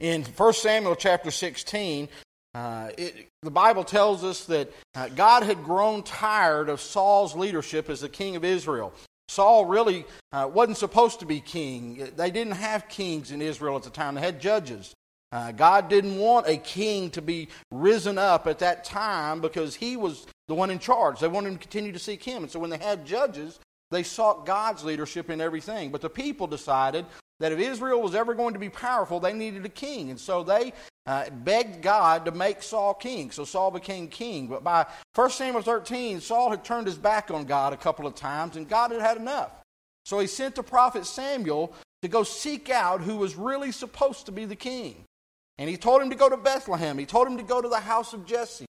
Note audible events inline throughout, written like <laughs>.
In 1 Samuel chapter 16, uh, it, the Bible tells us that uh, God had grown tired of Saul's leadership as the king of Israel. Saul really uh, wasn't supposed to be king. They didn't have kings in Israel at the time, they had judges. Uh, God didn't want a king to be risen up at that time because he was the one in charge. They wanted to continue to seek him. And so when they had judges, they sought God's leadership in everything. But the people decided that if Israel was ever going to be powerful, they needed a king. And so they uh, begged God to make Saul king. So Saul became king. But by 1 Samuel 13, Saul had turned his back on God a couple of times, and God had had enough. So he sent the prophet Samuel to go seek out who was really supposed to be the king. And he told him to go to Bethlehem. He told him to go to the house of Jesse.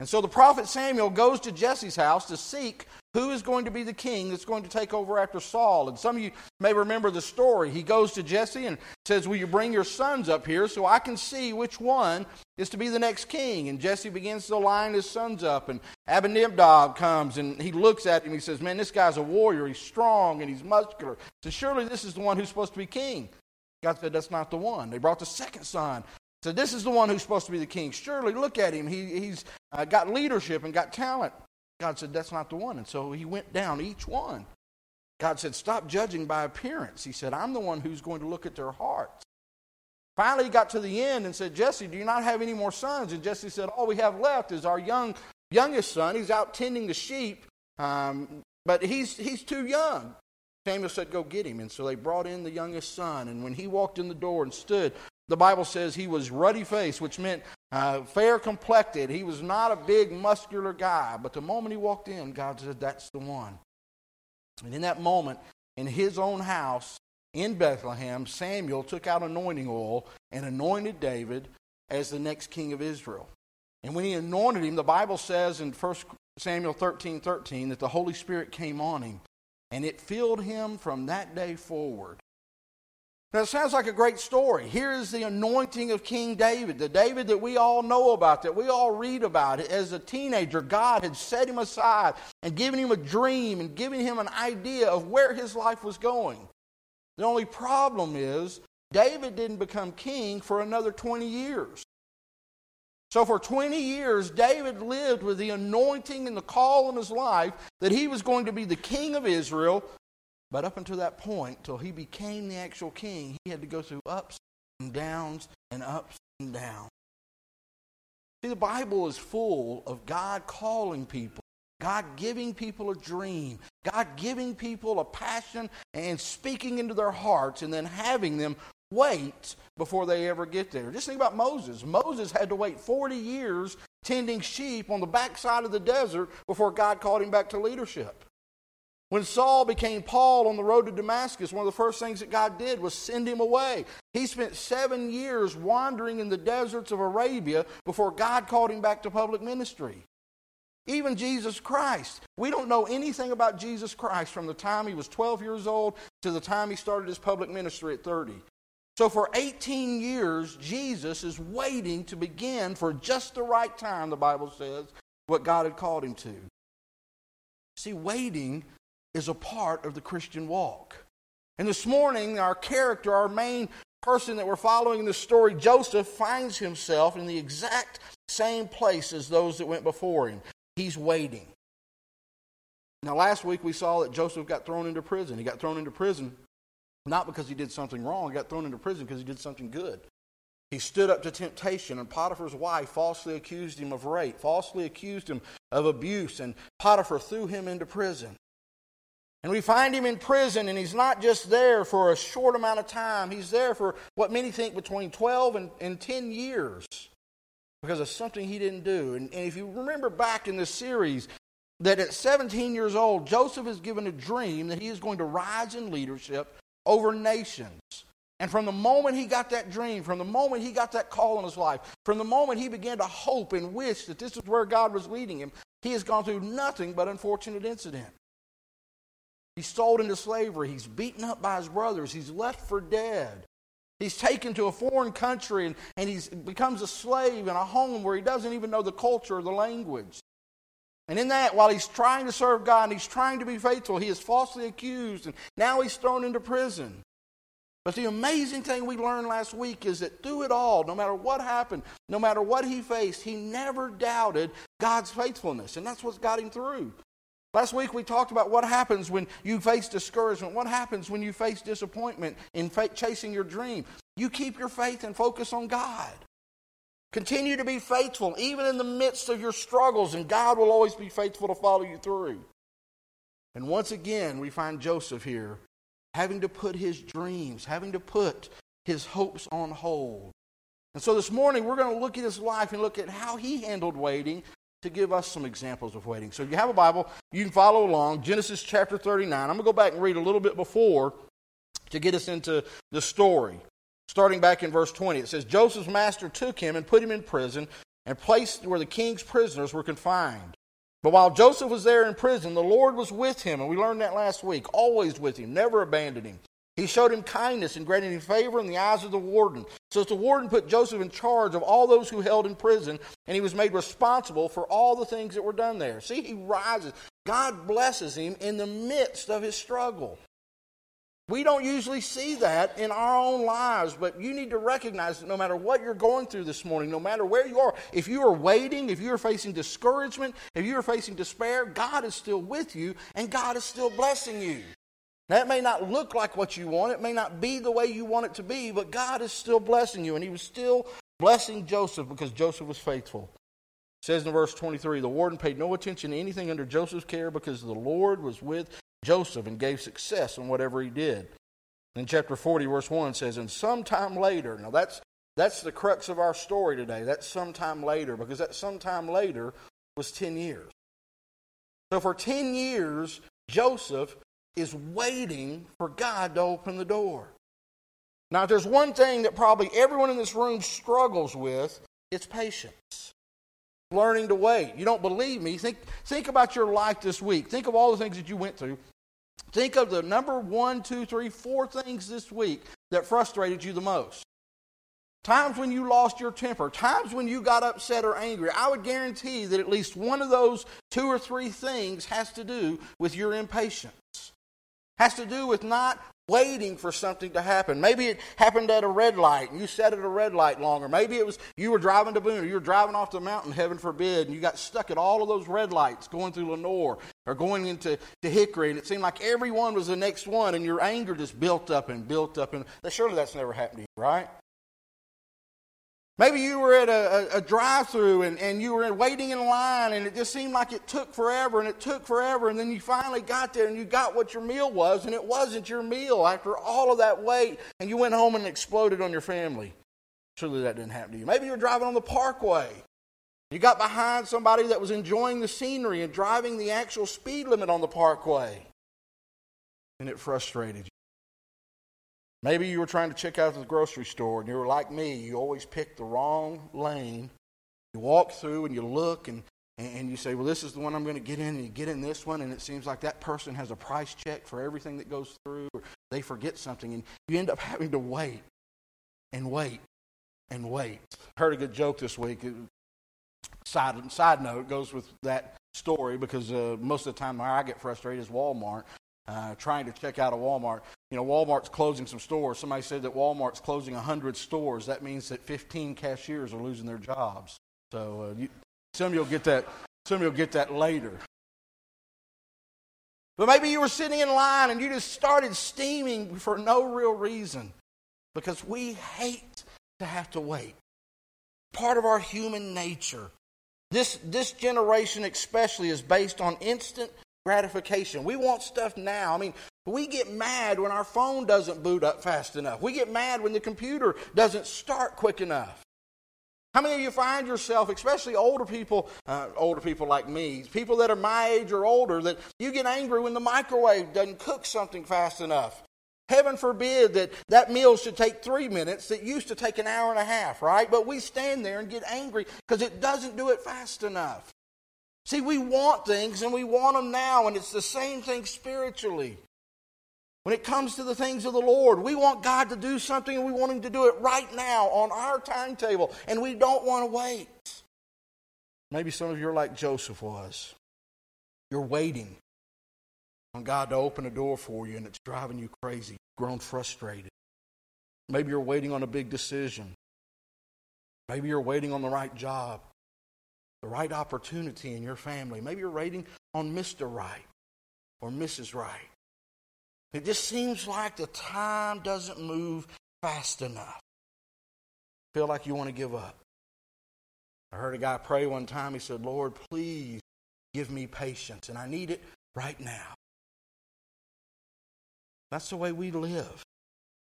And so the prophet Samuel goes to Jesse's house to seek who is going to be the king that's going to take over after Saul. And some of you may remember the story. He goes to Jesse and says, Will you bring your sons up here so I can see which one is to be the next king? And Jesse begins to line his sons up. And Abinadab comes and he looks at him. He says, Man, this guy's a warrior. He's strong and he's muscular. So surely this is the one who's supposed to be king. God said, That's not the one. They brought the second son. So this is the one who's supposed to be the king. Surely, look at him. He, he's uh, got leadership and got talent. God said, That's not the one. And so he went down each one. God said, Stop judging by appearance. He said, I'm the one who's going to look at their hearts. Finally, he got to the end and said, Jesse, do you not have any more sons? And Jesse said, All we have left is our young, youngest son. He's out tending the sheep, um, but he's, he's too young. Samuel said, Go get him. And so they brought in the youngest son. And when he walked in the door and stood, the Bible says he was ruddy faced, which meant uh, fair complected. He was not a big, muscular guy. But the moment he walked in, God said, That's the one. And in that moment, in his own house in Bethlehem, Samuel took out anointing oil and anointed David as the next king of Israel. And when he anointed him, the Bible says in 1 Samuel 13 13 that the Holy Spirit came on him and it filled him from that day forward. Now, it sounds like a great story. Here is the anointing of King David, the David that we all know about, that we all read about. As a teenager, God had set him aside and given him a dream and given him an idea of where his life was going. The only problem is, David didn't become king for another 20 years. So, for 20 years, David lived with the anointing and the call in his life that he was going to be the king of Israel. But up until that point, till he became the actual king, he had to go through ups and downs and ups and downs. See, the Bible is full of God calling people, God giving people a dream, God giving people a passion and speaking into their hearts, and then having them wait before they ever get there. Just think about Moses. Moses had to wait 40 years tending sheep on the backside of the desert before God called him back to leadership. When Saul became Paul on the road to Damascus, one of the first things that God did was send him away. He spent seven years wandering in the deserts of Arabia before God called him back to public ministry. Even Jesus Christ. We don't know anything about Jesus Christ from the time he was 12 years old to the time he started his public ministry at 30. So for 18 years, Jesus is waiting to begin for just the right time, the Bible says, what God had called him to. See, waiting is a part of the Christian walk. And this morning, our character, our main person that we're following in this story, Joseph, finds himself in the exact same place as those that went before him. He's waiting. Now, last week we saw that Joseph got thrown into prison. He got thrown into prison not because he did something wrong, he got thrown into prison because he did something good. He stood up to temptation, and Potiphar's wife falsely accused him of rape, falsely accused him of abuse, and Potiphar threw him into prison. And we find him in prison, and he's not just there for a short amount of time. He's there for what many think between 12 and, and 10 years because of something he didn't do. And, and if you remember back in the series, that at 17 years old, Joseph is given a dream that he is going to rise in leadership over nations. And from the moment he got that dream, from the moment he got that call in his life, from the moment he began to hope and wish that this is where God was leading him, he has gone through nothing but unfortunate incident. He's sold into slavery. He's beaten up by his brothers. He's left for dead. He's taken to a foreign country and, and he becomes a slave in a home where he doesn't even know the culture or the language. And in that, while he's trying to serve God and he's trying to be faithful, he is falsely accused and now he's thrown into prison. But the amazing thing we learned last week is that through it all, no matter what happened, no matter what he faced, he never doubted God's faithfulness. And that's what got him through. Last week we talked about what happens when you face discouragement, what happens when you face disappointment in chasing your dream. You keep your faith and focus on God. Continue to be faithful, even in the midst of your struggles, and God will always be faithful to follow you through. And once again, we find Joseph here having to put his dreams, having to put his hopes on hold. And so this morning, we're going to look at his life and look at how he handled waiting to give us some examples of waiting. So if you have a Bible, you can follow along. Genesis chapter 39. I'm going to go back and read a little bit before to get us into the story. Starting back in verse 20, it says Joseph's master took him and put him in prison and placed where the king's prisoners were confined. But while Joseph was there in prison, the Lord was with him, and we learned that last week, always with him, never abandoned him. He showed him kindness and granted him favor in the eyes of the warden. So the warden put Joseph in charge of all those who held in prison, and he was made responsible for all the things that were done there. See, he rises. God blesses him in the midst of his struggle. We don't usually see that in our own lives, but you need to recognize that no matter what you're going through this morning, no matter where you are, if you are waiting, if you are facing discouragement, if you are facing despair, God is still with you and God is still blessing you. That may not look like what you want, it may not be the way you want it to be, but God is still blessing you. And He was still blessing Joseph because Joseph was faithful. It says in verse 23 the warden paid no attention to anything under Joseph's care because the Lord was with Joseph and gave success in whatever he did. In chapter 40, verse 1 says, And sometime later, now that's, that's the crux of our story today. That's sometime later, because that sometime later was 10 years. So for 10 years, Joseph is waiting for God to open the door. Now, if there's one thing that probably everyone in this room struggles with, it's patience learning to wait. You don't believe me? Think, think about your life this week. Think of all the things that you went through. Think of the number one, two, three, four things this week that frustrated you the most. Times when you lost your temper, times when you got upset or angry. I would guarantee that at least one of those two or three things has to do with your impatience. Has to do with not waiting for something to happen. Maybe it happened at a red light and you sat at a red light longer. Maybe it was you were driving to Boone or you were driving off the mountain, heaven forbid, and you got stuck at all of those red lights going through Lenoir or going into to Hickory, and it seemed like everyone was the next one, and your anger just built up and built up. And surely that's never happened to you, right? Maybe you were at a, a, a drive through and, and you were waiting in line and it just seemed like it took forever and it took forever. And then you finally got there and you got what your meal was and it wasn't your meal after all of that wait. And you went home and exploded on your family. Surely that didn't happen to you. Maybe you were driving on the parkway. You got behind somebody that was enjoying the scenery and driving the actual speed limit on the parkway. And it frustrated you. Maybe you were trying to check out the grocery store and you were like me, you always pick the wrong lane. You walk through and you look and, and you say, Well, this is the one I'm going to get in, and you get in this one, and it seems like that person has a price check for everything that goes through, or they forget something, and you end up <laughs> having to wait and wait and wait. Heard a good joke this week. Side, side note goes with that story because uh, most of the time where I get frustrated is Walmart uh, trying to check out a Walmart. You know, Walmart's closing some stores. Somebody said that Walmart's closing 100 stores. That means that 15 cashiers are losing their jobs. So uh, you, some of you'll get that. Some of you'll get that later. But maybe you were sitting in line and you just started steaming for no real reason because we hate to have to wait. Part of our human nature. This, this generation, especially, is based on instant gratification. We want stuff now. I mean, we get mad when our phone doesn't boot up fast enough. We get mad when the computer doesn't start quick enough. How many of you find yourself, especially older people, uh, older people like me, people that are my age or older, that you get angry when the microwave doesn't cook something fast enough? Heaven forbid that that meal should take three minutes that used to take an hour and a half, right? But we stand there and get angry because it doesn't do it fast enough. See, we want things and we want them now, and it's the same thing spiritually. When it comes to the things of the Lord, we want God to do something and we want Him to do it right now on our timetable, and we don't want to wait. Maybe some of you are like Joseph was. You're waiting on God to open a door for you, and it's driving you crazy. You've grown frustrated. Maybe you're waiting on a big decision. Maybe you're waiting on the right job, the right opportunity in your family. Maybe you're waiting on Mr. Right or Mrs. Right. It just seems like the time doesn't move fast enough. Feel like you want to give up. I heard a guy pray one time. He said, Lord, please give me patience, and I need it right now. That's the way we live.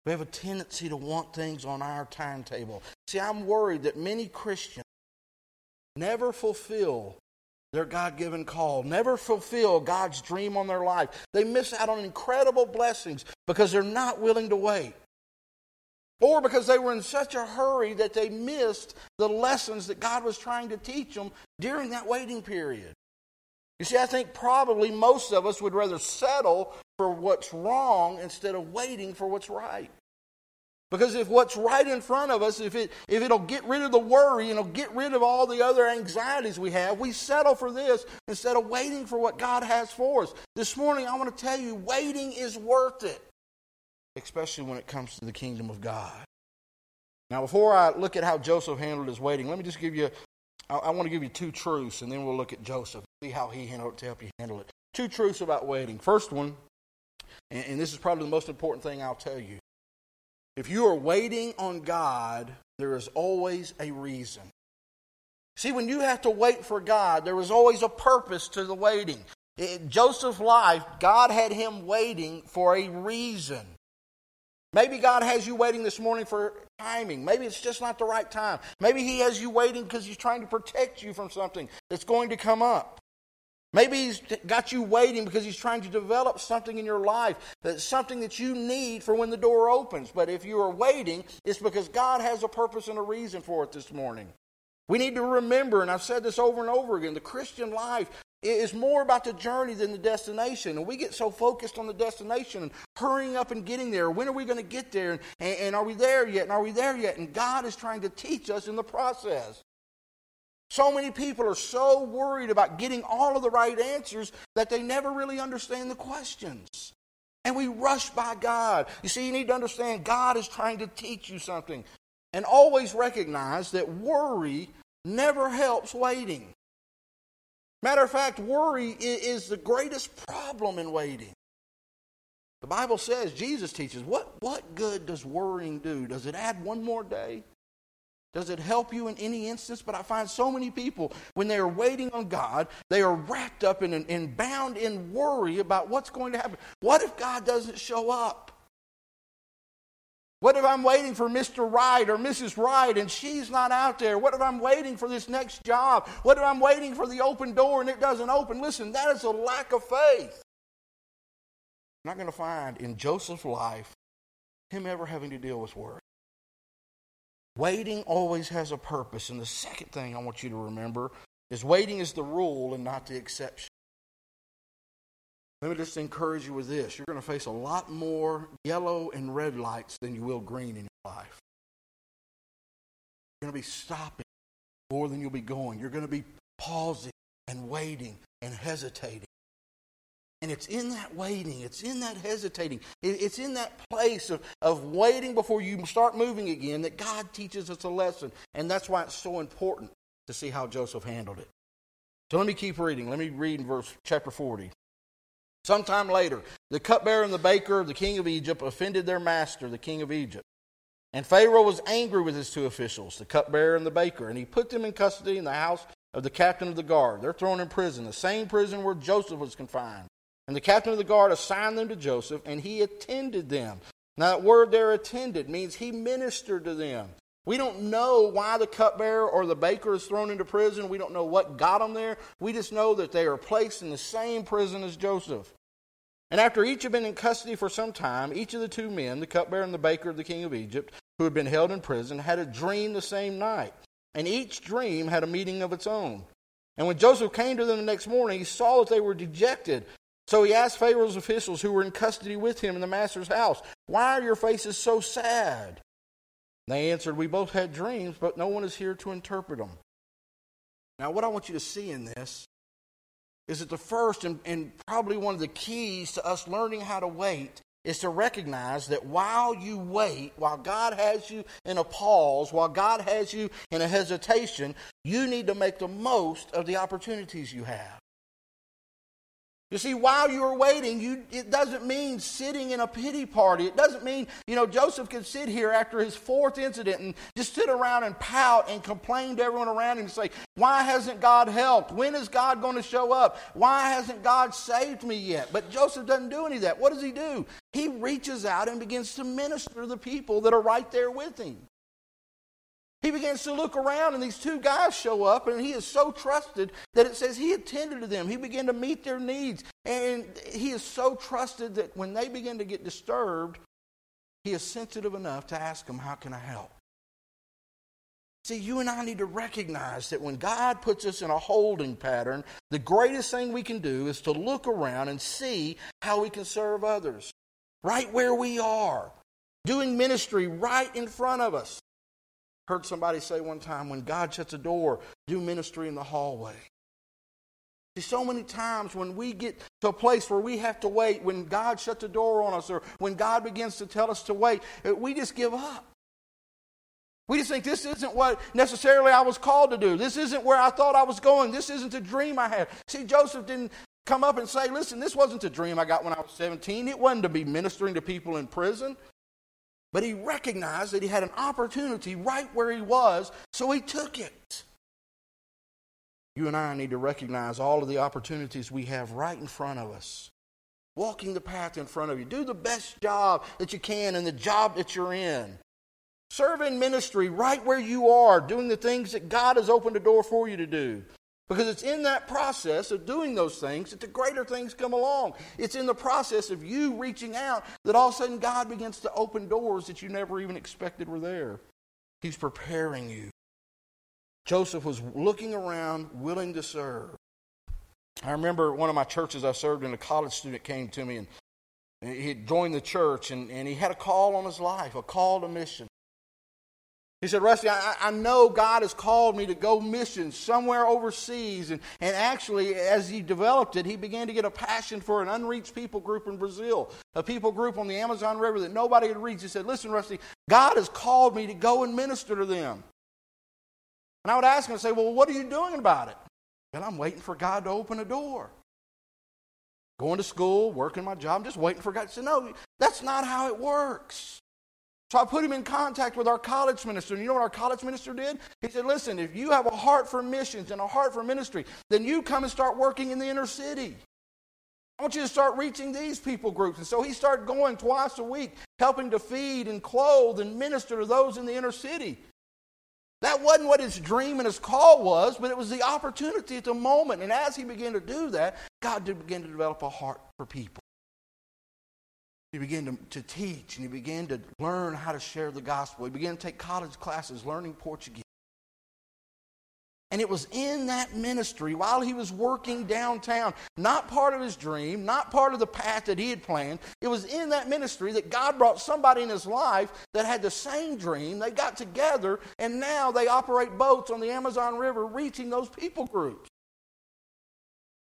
We have a tendency to want things on our timetable. See, I'm worried that many Christians never fulfill their God given call, never fulfill God's dream on their life. They miss out on incredible blessings because they're not willing to wait. Or because they were in such a hurry that they missed the lessons that God was trying to teach them during that waiting period. You see, I think probably most of us would rather settle for what's wrong instead of waiting for what's right. Because if what's right in front of us, if, it, if it'll get rid of the worry and it'll get rid of all the other anxieties we have, we settle for this instead of waiting for what God has for us. This morning, I want to tell you, waiting is worth it, especially when it comes to the kingdom of God. Now, before I look at how Joseph handled his waiting, let me just give you, I, I want to give you two truths, and then we'll look at Joseph, see how he handled it to help you handle it. Two truths about waiting. First one, and, and this is probably the most important thing I'll tell you if you are waiting on God, there is always a reason. See, when you have to wait for God, there is always a purpose to the waiting. In Joseph's life, God had him waiting for a reason. Maybe God has you waiting this morning for timing. Maybe it's just not the right time. Maybe He has you waiting because He's trying to protect you from something that's going to come up. Maybe he's got you waiting because he's trying to develop something in your life, that's something that you need for when the door opens. But if you are waiting, it's because God has a purpose and a reason for it this morning. We need to remember, and I've said this over and over again, the Christian life is more about the journey than the destination. And we get so focused on the destination and hurrying up and getting there. When are we going to get there? And, and are we there yet? And are we there yet? And God is trying to teach us in the process. So many people are so worried about getting all of the right answers that they never really understand the questions. And we rush by God. You see, you need to understand God is trying to teach you something. And always recognize that worry never helps waiting. Matter of fact, worry is the greatest problem in waiting. The Bible says, Jesus teaches, what, what good does worrying do? Does it add one more day? Does it help you in any instance? But I find so many people, when they are waiting on God, they are wrapped up in and bound in worry about what's going to happen. What if God doesn't show up? What if I'm waiting for Mr. Right or Mrs. Right and she's not out there? What if I'm waiting for this next job? What if I'm waiting for the open door and it doesn't open? Listen, that is a lack of faith. I'm not going to find in Joseph's life him ever having to deal with worry. Waiting always has a purpose. And the second thing I want you to remember is waiting is the rule and not the exception. Let me just encourage you with this. You're going to face a lot more yellow and red lights than you will green in your life. You're going to be stopping more than you'll be going. You're going to be pausing and waiting and hesitating. And it's in that waiting, it's in that hesitating, it's in that place of, of waiting before you start moving again that God teaches us a lesson. And that's why it's so important to see how Joseph handled it. So let me keep reading. Let me read in verse chapter 40. Sometime later, the cupbearer and the baker, of the king of Egypt, offended their master, the king of Egypt. And Pharaoh was angry with his two officials, the cupbearer and the baker, and he put them in custody in the house of the captain of the guard. They're thrown in prison, the same prison where Joseph was confined. And the captain of the guard assigned them to Joseph, and he attended them. Now, that word there, attended, means he ministered to them. We don't know why the cupbearer or the baker is thrown into prison. We don't know what got them there. We just know that they are placed in the same prison as Joseph. And after each had been in custody for some time, each of the two men, the cupbearer and the baker of the king of Egypt, who had been held in prison, had a dream the same night. And each dream had a meaning of its own. And when Joseph came to them the next morning, he saw that they were dejected. So he asked Pharaoh's officials who were in custody with him in the master's house, Why are your faces so sad? They answered, We both had dreams, but no one is here to interpret them. Now, what I want you to see in this is that the first and, and probably one of the keys to us learning how to wait is to recognize that while you wait, while God has you in a pause, while God has you in a hesitation, you need to make the most of the opportunities you have. You see, while you're waiting, you, it doesn't mean sitting in a pity party. It doesn't mean, you know, Joseph could sit here after his fourth incident and just sit around and pout and complain to everyone around him and say, Why hasn't God helped? When is God going to show up? Why hasn't God saved me yet? But Joseph doesn't do any of that. What does he do? He reaches out and begins to minister to the people that are right there with him. He begins to look around, and these two guys show up, and he is so trusted that it says he attended to them. He began to meet their needs. And he is so trusted that when they begin to get disturbed, he is sensitive enough to ask them, How can I help? See, you and I need to recognize that when God puts us in a holding pattern, the greatest thing we can do is to look around and see how we can serve others right where we are, doing ministry right in front of us. Heard somebody say one time, when God shuts a door, do ministry in the hallway. See, so many times when we get to a place where we have to wait, when God shuts a door on us, or when God begins to tell us to wait, uh, we just give up. We just think this isn't what necessarily I was called to do. This isn't where I thought I was going. This isn't the dream I had. See, Joseph didn't come up and say, Listen, this wasn't the dream I got when I was 17. It wasn't to be ministering to people in prison. But he recognized that he had an opportunity right where he was, so he took it. You and I need to recognize all of the opportunities we have right in front of us. Walking the path in front of you. Do the best job that you can in the job that you're in. Serve in ministry right where you are, doing the things that God has opened the door for you to do. Because it's in that process of doing those things that the greater things come along. It's in the process of you reaching out that all of a sudden God begins to open doors that you never even expected were there. He's preparing you. Joseph was looking around, willing to serve. I remember one of my churches I served in, a college student came to me and he joined the church and, and he had a call on his life, a call to mission. He said, Rusty, I, I, know God has called me to go mission somewhere overseas. And, and actually, as he developed it, he began to get a passion for an unreached people group in Brazil, a people group on the Amazon River that nobody had reached. He said, Listen, Rusty, God has called me to go and minister to them. And I would ask him and say, Well, what are you doing about it? Well, I'm waiting for God to open a door. Going to school, working my job, I'm just waiting for God. He said, No, that's not how it works. So I put him in contact with our college minister. And you know what our college minister did? He said, Listen, if you have a heart for missions and a heart for ministry, then you come and start working in the inner city. I want you to start reaching these people groups. And so he started going twice a week, helping to feed and clothe and minister to those in the inner city. That wasn't what his dream and his call was, but it was the opportunity at the moment. And as he began to do that, God did begin to develop a heart for people. He began to, to teach and he began to learn how to share the gospel. He began to take college classes learning Portuguese. And it was in that ministry while he was working downtown, not part of his dream, not part of the path that he had planned. It was in that ministry that God brought somebody in his life that had the same dream. They got together and now they operate boats on the Amazon River reaching those people groups.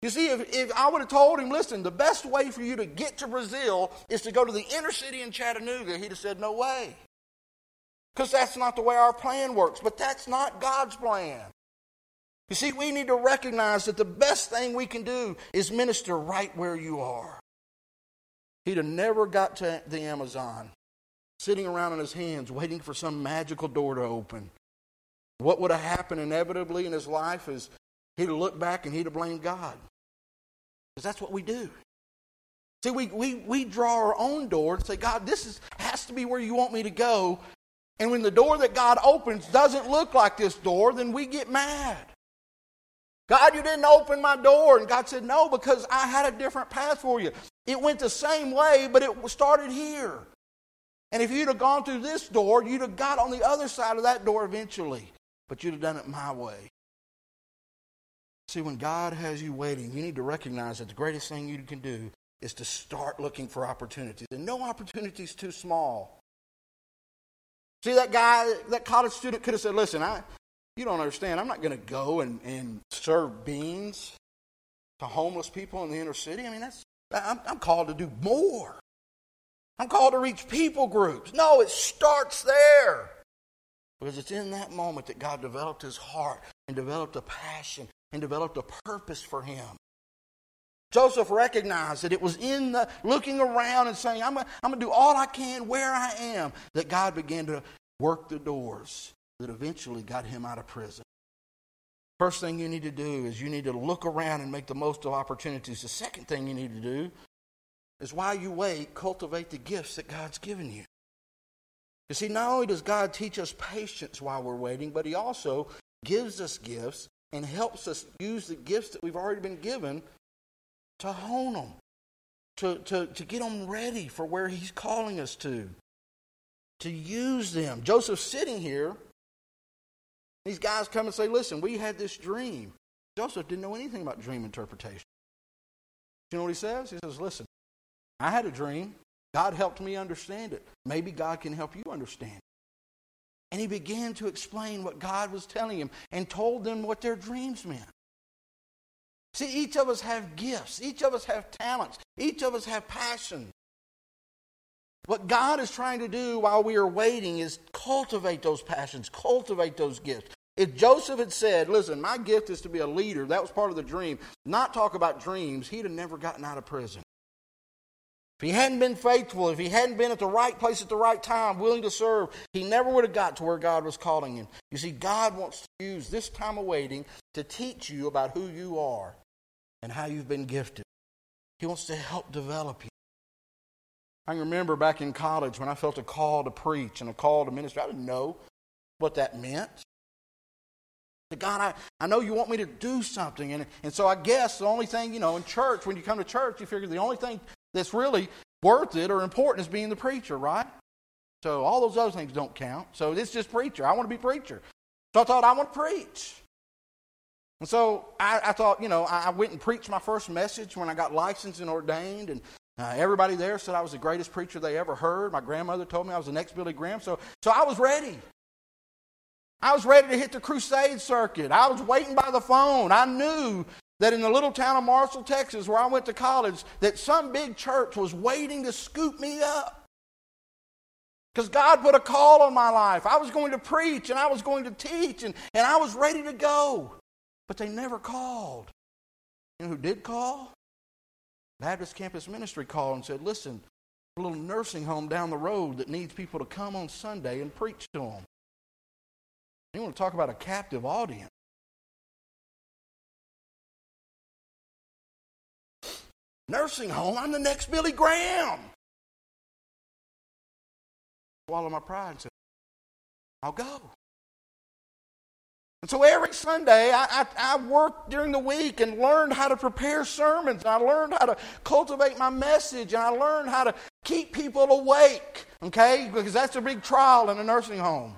You see, if, if I would have told him, listen, the best way for you to get to Brazil is to go to the inner city in Chattanooga, he'd have said, no way. Because that's not the way our plan works. But that's not God's plan. You see, we need to recognize that the best thing we can do is minister right where you are. He'd have never got to the Amazon sitting around on his hands waiting for some magical door to open. What would have happened inevitably in his life is he'd have looked back and he'd have blamed God. Because that's what we do. See, we, we, we draw our own door and say, God, this is, has to be where you want me to go. And when the door that God opens doesn't look like this door, then we get mad. God, you didn't open my door. And God said, No, because I had a different path for you. It went the same way, but it started here. And if you'd have gone through this door, you'd have got on the other side of that door eventually. But you'd have done it my way. See, when God has you waiting, you need to recognize that the greatest thing you can do is to start looking for opportunities. And no opportunity is too small. See, that guy, that college student could have said, Listen, I, you don't understand. I'm not going to go and, and serve beans to homeless people in the inner city. I mean, that's I'm, I'm called to do more. I'm called to reach people groups. No, it starts there. Because it's in that moment that God developed his heart and developed a passion and developed a purpose for him. Joseph recognized that it was in the looking around and saying, I'm going to do all I can where I am, that God began to work the doors that eventually got him out of prison. First thing you need to do is you need to look around and make the most of opportunities. The second thing you need to do is while you wait, cultivate the gifts that God's given you. You see, not only does God teach us patience while we're waiting, but He also gives us gifts and helps us use the gifts that we've already been given to hone them, to, to, to get them ready for where He's calling us to, to use them. Joseph's sitting here. These guys come and say, Listen, we had this dream. Joseph didn't know anything about dream interpretation. You know what he says? He says, Listen, I had a dream. God helped me understand it. Maybe God can help you understand. And he began to explain what God was telling him and told them what their dreams meant. See, each of us have gifts, each of us have talents, each of us have passion. What God is trying to do while we are waiting is cultivate those passions, cultivate those gifts. If Joseph had said, Listen, my gift is to be a leader, that was part of the dream, not talk about dreams, he'd have never gotten out of prison. If he hadn't been faithful, if he hadn't been at the right place at the right time, willing to serve, he never would have got to where God was calling him. You see, God wants to use this time of waiting to teach you about who you are and how you've been gifted. He wants to help develop you. I can remember back in college when I felt a call to preach and a call to ministry. I didn't know what that meant. God, I, I know you want me to do something. And, and so I guess the only thing, you know, in church, when you come to church, you figure the only thing that's really worth it or important is being the preacher, right? So all those other things don't count. So it's just preacher. I want to be preacher. So I thought I want to preach. And so I, I thought, you know, I, I, went and preached my first message when I got licensed and ordained, and uh, everybody there said I was the greatest preacher they ever heard. My grandmother told me I was the next Billy Graham. So, so I was ready. I was ready to hit the crusade circuit. I was waiting by the phone. I knew that in the little town of Marshall, Texas, where I went to college, that some big church was waiting to scoop me up. Because God put a call on my life. I was going to preach and I was going to teach and, and I was ready to go. But they never called. You know who did call? Baptist Campus Ministry called and said, listen, a little nursing home down the road that needs people to come on Sunday and preach to them. You want to talk about a captive audience. Nursing home, I'm the next Billy Graham. Swallow my pride and say, I'll go. And so every Sunday, I, I, I, worked during the week and learned how to prepare sermons. I learned how to cultivate my message. And I learned how to keep people awake, okay? Because that's a big trial in a nursing home.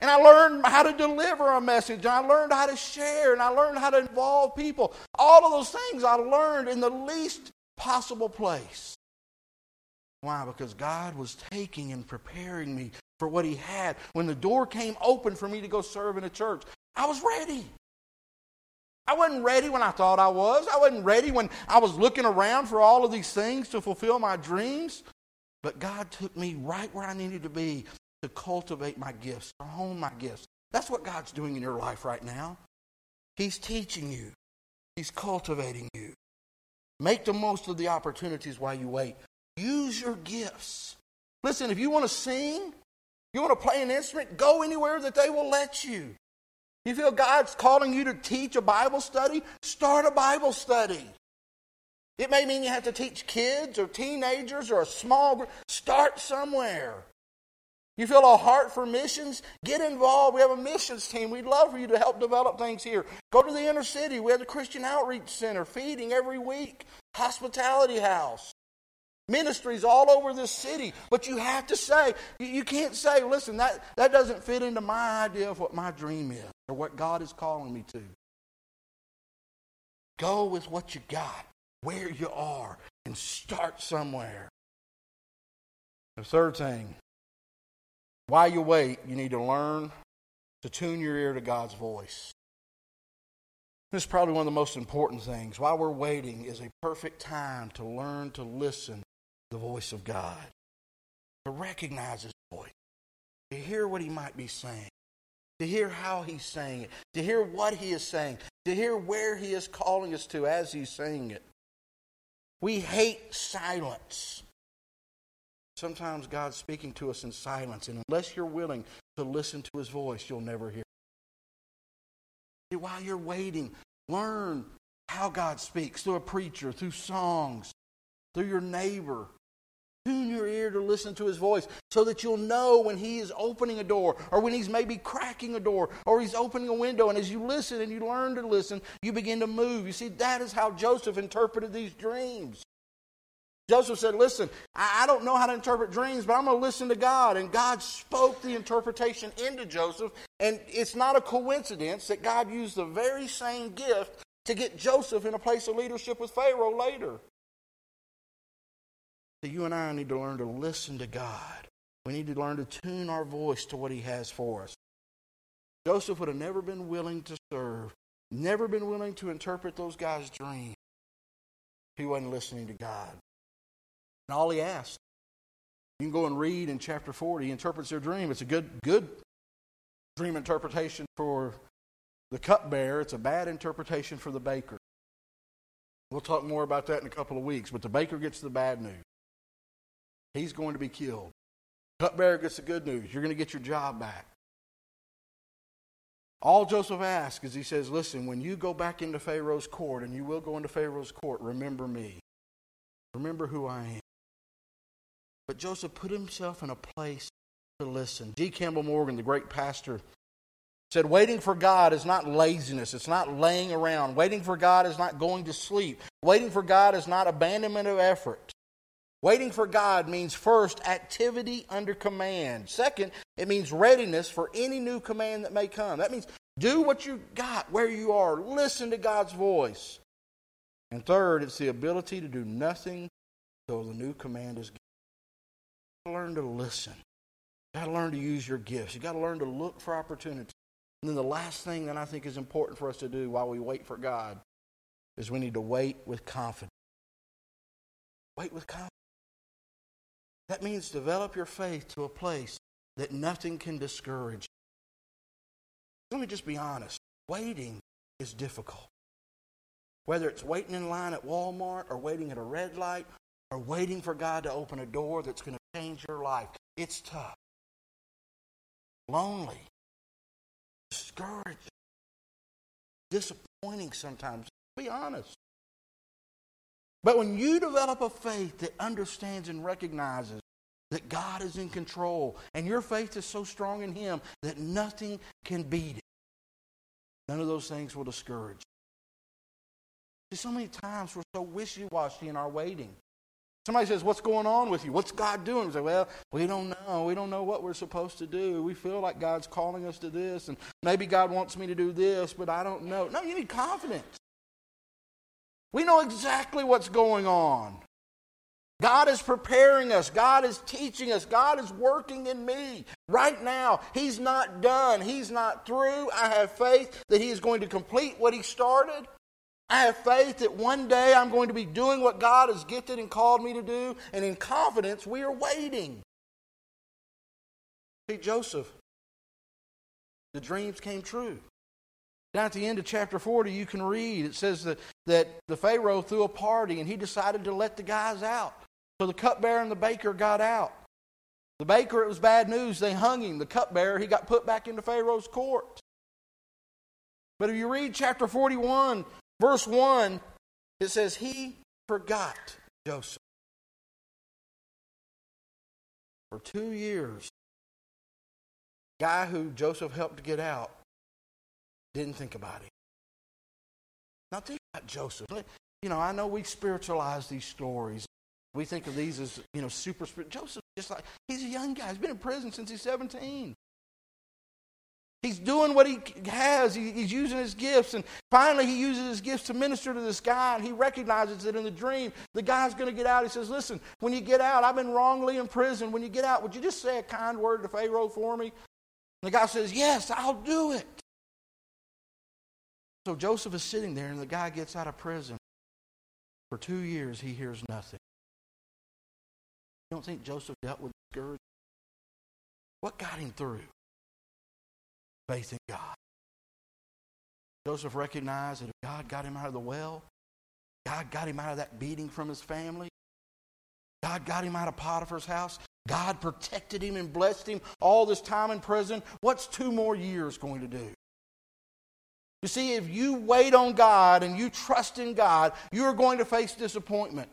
And I learned how to deliver a message, and I learned how to share, and I learned how to involve people. All of those things I learned in the least possible place. Why? Because God was taking and preparing me for what He had. When the door came open for me to go serve in a church, I was ready. I wasn't ready when I thought I was. I wasn't ready when I was looking around for all of these things to fulfill my dreams. But God took me right where I needed to be to cultivate my gifts, to hone my gifts. That's what God's doing in your life right now. He's teaching you, He's cultivating you. Make the most of the opportunities while you wait. Use your gifts. Listen, if you want to sing, you want to play an instrument, go anywhere that they will let you. You feel God's calling you to teach a Bible study? Start a Bible study. It may mean you have to teach kids or teenagers or a small group. Start somewhere. You feel a heart for missions? Get involved. We have a missions team. We'd love for you to help develop things here. Go to the inner city. We have the Christian Outreach Center feeding every week, hospitality house, ministries all over this city. But you have to say, you can't say, listen, that, that doesn't fit into my idea of what my dream is or what God is calling me to. Go with what you got, where you are, and start somewhere. The third thing while you wait, you need to learn to tune your ear to God's voice. This is probably one of the most important things. While we're waiting is a perfect time to learn to listen to the voice of God, to recognize His voice, to hear what He might be saying, to hear how He's saying it, to hear what He is saying, to hear where He is calling us to as He's saying it. We hate silence. Sometimes God's speaking to us in silence, and unless you're willing to listen to His voice, you'll never hear while you're waiting, learn how God speaks through a preacher, through songs, through your neighbor. Tune your ear to listen to his voice so that you'll know when he is opening a door or when he's maybe cracking a door or he's opening a window. And as you listen and you learn to listen, you begin to move. You see, that is how Joseph interpreted these dreams. Joseph said, Listen, I don't know how to interpret dreams, but I'm going to listen to God. And God spoke the interpretation into Joseph. And it's not a coincidence that God used the very same gift to get Joseph in a place of leadership with Pharaoh later. So you and I need to learn to listen to God. We need to learn to tune our voice to what He has for us. Joseph would have never been willing to serve, never been willing to interpret those guys' dreams. He wasn't listening to God. And all he asked. You can go and read in chapter 40. He interprets their dream. It's a good, good dream interpretation for the cupbearer. It's a bad interpretation for the baker. We'll talk more about that in a couple of weeks. But the baker gets the bad news. He's going to be killed. Cupbearer gets the good news. You're going to get your job back. All Joseph asks is he says, Listen, when you go back into Pharaoh's court, and you will go into Pharaoh's court, remember me. Remember who I am. But Joseph put himself in a place to listen. G. Campbell Morgan, the great pastor, said, Waiting for God is not laziness. It's not laying around. Waiting for God is not going to sleep. Waiting for God is not abandonment of effort. Waiting for God means first, activity under command. Second, it means readiness for any new command that may come. That means do what you got where you are, listen to God's voice. And third, it's the ability to do nothing until the new command is given learn to listen. You got to learn to use your gifts. You got to learn to look for opportunities. And then the last thing that I think is important for us to do while we wait for God is we need to wait with confidence. Wait with confidence. That means develop your faith to a place that nothing can discourage you. Let me just be honest. Waiting is difficult. Whether it's waiting in line at Walmart or waiting at a red light or waiting for God to open a door that's going to change your life. It's tough, lonely, discouraging, disappointing sometimes. Be honest. But when you develop a faith that understands and recognizes that God is in control and your faith is so strong in Him that nothing can beat it, none of those things will discourage you. See, so many times we're so wishy washy in our waiting. Somebody says, What's going on with you? What's God doing? We say, Well, we don't know. We don't know what we're supposed to do. We feel like God's calling us to this, and maybe God wants me to do this, but I don't know. No, you need confidence. We know exactly what's going on. God is preparing us. God is teaching us. God is working in me right now. He's not done. He's not through. I have faith that He is going to complete what He started. I have faith that one day I'm going to be doing what God has gifted and called me to do, and in confidence, we are waiting. See, Joseph, the dreams came true. Down at the end of chapter 40, you can read it says that, that the Pharaoh threw a party and he decided to let the guys out. So the cupbearer and the baker got out. The baker, it was bad news. They hung him. The cupbearer, he got put back into Pharaoh's court. But if you read chapter 41, Verse 1, it says, He forgot Joseph. For two years, guy who Joseph helped to get out didn't think about him. Now think about Joseph. You know, I know we spiritualize these stories. We think of these as, you know, super spiritual. Joseph, just like, he's a young guy. He's been in prison since he's 17. He's doing what he has. he's using his gifts. And finally, he uses his gifts to minister to this guy. And he recognizes that in the dream, the guy's going to get out. He says, Listen, when you get out, I've been wrongly imprisoned. When you get out, would you just say a kind word to Pharaoh for me? And the guy says, Yes, I'll do it. So Joseph is sitting there, and the guy gets out of prison. For two years, he hears nothing. You don't think Joseph dealt with discouragement? What got him through? Faith in God. Joseph recognized that God got him out of the well, God got him out of that beating from his family, God got him out of Potiphar's house, God protected him and blessed him all this time in prison. What's two more years going to do? You see, if you wait on God and you trust in God, you are going to face disappointment.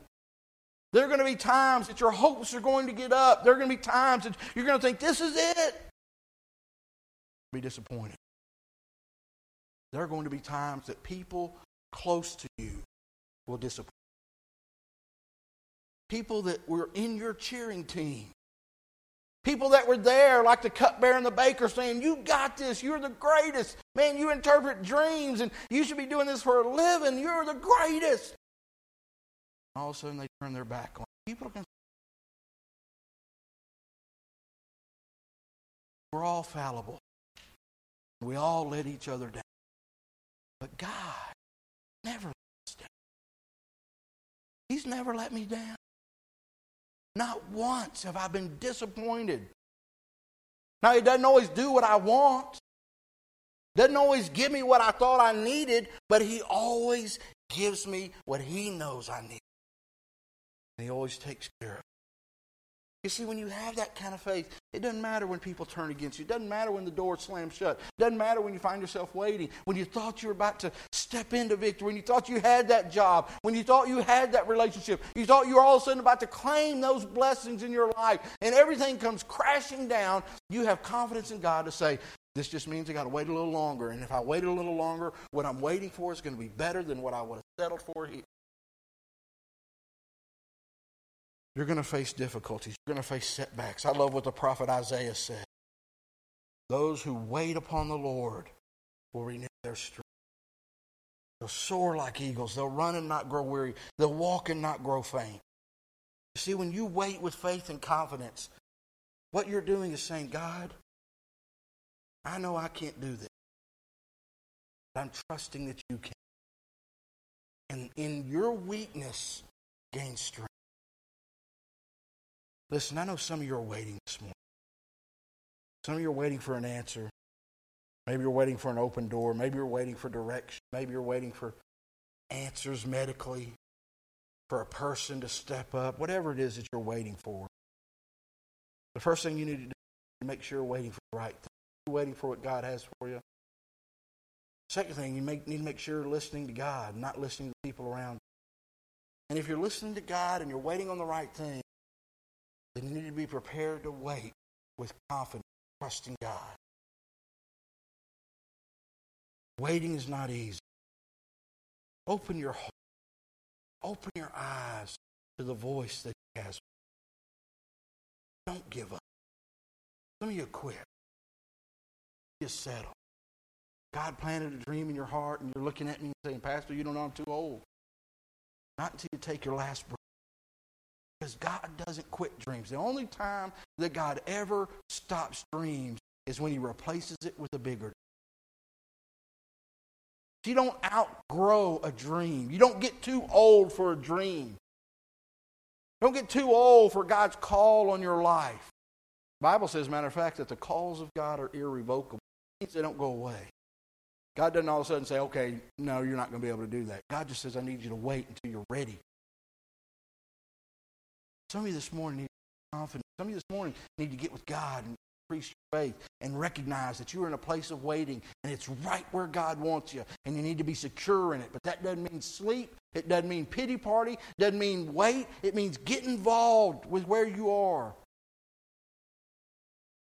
There are going to be times that your hopes are going to get up. There are going to be times that you're going to think, this is it. Be disappointed. There are going to be times that people close to you will disappoint. People that were in your cheering team. People that were there, like the cupbearer and the baker, saying, You got this. You're the greatest. Man, you interpret dreams and you should be doing this for a living. You're the greatest. All of a sudden, they turn their back on people. Can... We're all fallible. We all let each other down. But God never lets us down. He's never let me down. Not once have I been disappointed. Now, He doesn't always do what I want, doesn't always give me what I thought I needed, but He always gives me what He knows I need. And He always takes care of. You see, when you have that kind of faith, it doesn't matter when people turn against you. It doesn't matter when the door slams shut. It doesn't matter when you find yourself waiting. When you thought you were about to step into victory. When you thought you had that job. When you thought you had that relationship. You thought you were all of a sudden about to claim those blessings in your life. And everything comes crashing down. You have confidence in God to say, this just means I got to wait a little longer. And if I wait a little longer, what I'm waiting for is going to be better than what I would have settled for here. You're going to face difficulties. You're going to face setbacks. I love what the prophet Isaiah said. Those who wait upon the Lord will renew their strength. They'll soar like eagles. They'll run and not grow weary. They'll walk and not grow faint. You see, when you wait with faith and confidence, what you're doing is saying, God, I know I can't do this, but I'm trusting that you can. And in your weakness, gain strength. Listen, I know some of you are waiting this morning. Some of you are waiting for an answer. Maybe you're waiting for an open door. Maybe you're waiting for direction. Maybe you're waiting for answers medically, for a person to step up, whatever it is that you're waiting for. The first thing you need to do is make sure you're waiting for the right thing. You're waiting for what God has for you. Second thing, you make, need to make sure you're listening to God, not listening to people around you. And if you're listening to God and you're waiting on the right thing, then you need to be prepared to wait with confidence, trusting God. Waiting is not easy. Open your heart. Open your eyes to the voice that He has. Don't give up. Some of you quit. You settle. God planted a dream in your heart, and you're looking at me and saying, Pastor, you don't know I'm too old. Not until you take your last breath. Because God doesn't quit dreams. The only time that God ever stops dreams is when He replaces it with a bigger. You don't outgrow a dream. You don't get too old for a dream. Don't get too old for God's call on your life. The Bible says, matter of fact, that the calls of God are irrevocable. It means they don't go away. God doesn't all of a sudden say, okay, no, you're not going to be able to do that. God just says, I need you to wait until you're ready some of you this morning need confidence. Some of you this morning need to get with God and increase your faith and recognize that you're in a place of waiting and it's right where God wants you and you need to be secure in it. But that doesn't mean sleep. It doesn't mean pity party. It doesn't mean wait. It means get involved with where you are.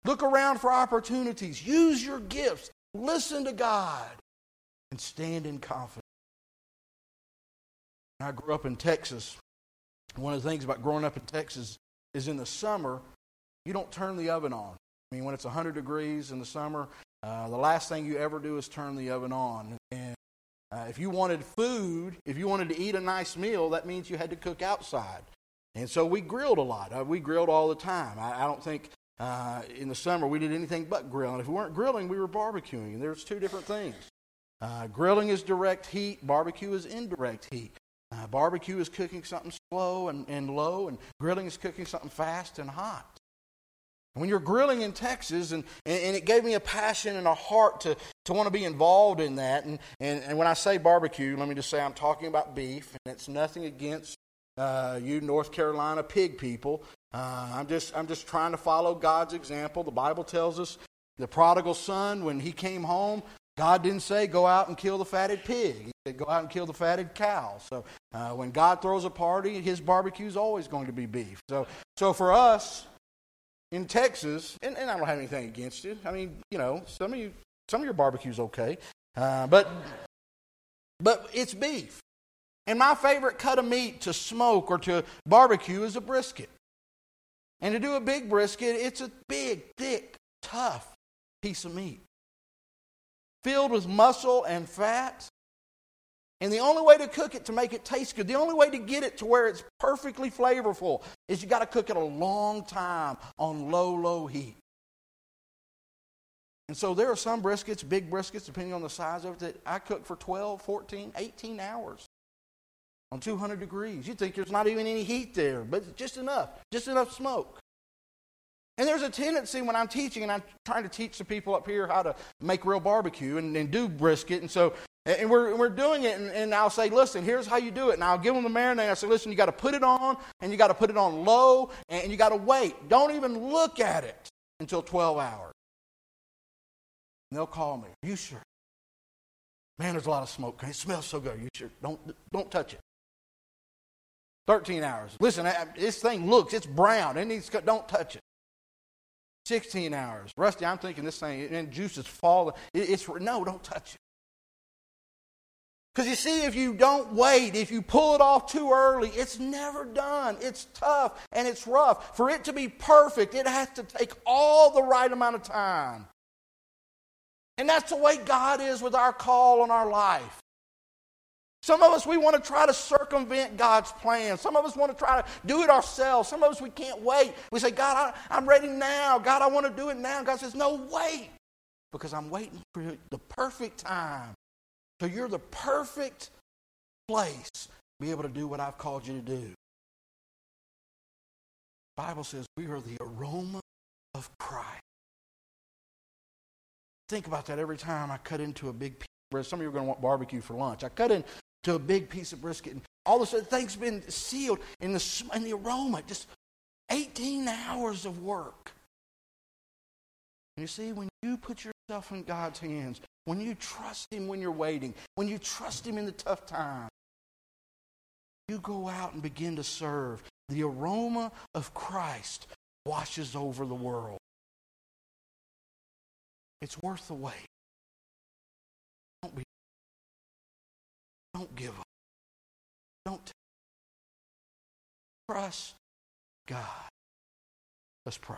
Look around for opportunities. Use your gifts. Listen to God and stand in confidence. I grew up in Texas one of the things about growing up in Texas is in the summer, you don't turn the oven on. I mean, when it's 100 degrees in the summer, uh, the last thing you ever do is turn the oven on. And uh, if you wanted food, if you wanted to eat a nice meal, that means you had to cook outside. And so we grilled a lot. Uh, we grilled all the time. I, I don't think uh, in the summer we did anything but grilling. If we weren't grilling, we were barbecuing. And there's two different things. Uh, grilling is direct heat, barbecue is indirect heat. Uh, barbecue is cooking something slow and, and low, and grilling is cooking something fast and hot. When you're grilling in Texas, and, and it gave me a passion and a heart to, to want to be involved in that. And, and, and when I say barbecue, let me just say I'm talking about beef, and it's nothing against uh, you North Carolina pig people. Uh, I'm, just, I'm just trying to follow God's example. The Bible tells us the prodigal son, when he came home, God didn't say go out and kill the fatted pig. He said go out and kill the fatted cow. So uh, when God throws a party, his barbecue is always going to be beef. So, so for us in Texas, and, and I don't have anything against it. I mean, you know, some of you, some of your barbecue's okay, uh, but but it's beef. And my favorite cut of meat to smoke or to barbecue is a brisket. And to do a big brisket, it's a big, thick, tough piece of meat filled with muscle and fat. And the only way to cook it to make it taste good, the only way to get it to where it's perfectly flavorful, is you got to cook it a long time on low, low heat. And so there are some briskets, big briskets, depending on the size of it, that I cook for 12, 14, 18 hours on 200 degrees. You think there's not even any heat there, but just enough, just enough smoke. And there's a tendency when I'm teaching, and I'm trying to teach the people up here how to make real barbecue and, and do brisket. And so, and we're, we're doing it, and, and, I'll say, listen, here's how you do it. And I'll give them the marinade. I say, listen, you got to put it on, and you got to put it on low, and you got to wait. Don't even look at it until 12 hours. And they'll call me. Are you sure? Man, there's a lot of smoke. It smells so good. Are you sure? Don't, don't touch it. 13 hours. Listen, this thing looks, it's brown. It needs, don't touch it. 16 hours. Rusty, I'm thinking this thing, and juice is falling. it's, no, don't touch it. Because you see, if you don't wait, if you pull it off too early, it's never done. It's tough and it's rough. For it to be perfect, it has to take all the right amount of time. And that's the way God is with our call on our life. Some of us, we want to try to circumvent God's plan. Some of us want to try to do it ourselves. Some of us, we can't wait. We say, God, I, am ready now. God, I want to do it now. God says, No, wait, because I'm waiting for the perfect time. So you're the perfect place to be able to do what I've called you to do. The Bible says we are the aroma of Christ. Think about that every time I cut into a big piece of bread. Some of you are going to want barbecue for lunch. I cut in to a big piece of brisket. And all of a sudden, things been sealed in the, in the aroma. Just 18 hours of work. And you see, when you put yourself in God's hands, when you trust Him when you're waiting, when you trust Him in the tough times, you go out and begin to serve. The aroma of Christ washes over the world. It's worth the wait. Don't give up. Don't trust God. Let's pray.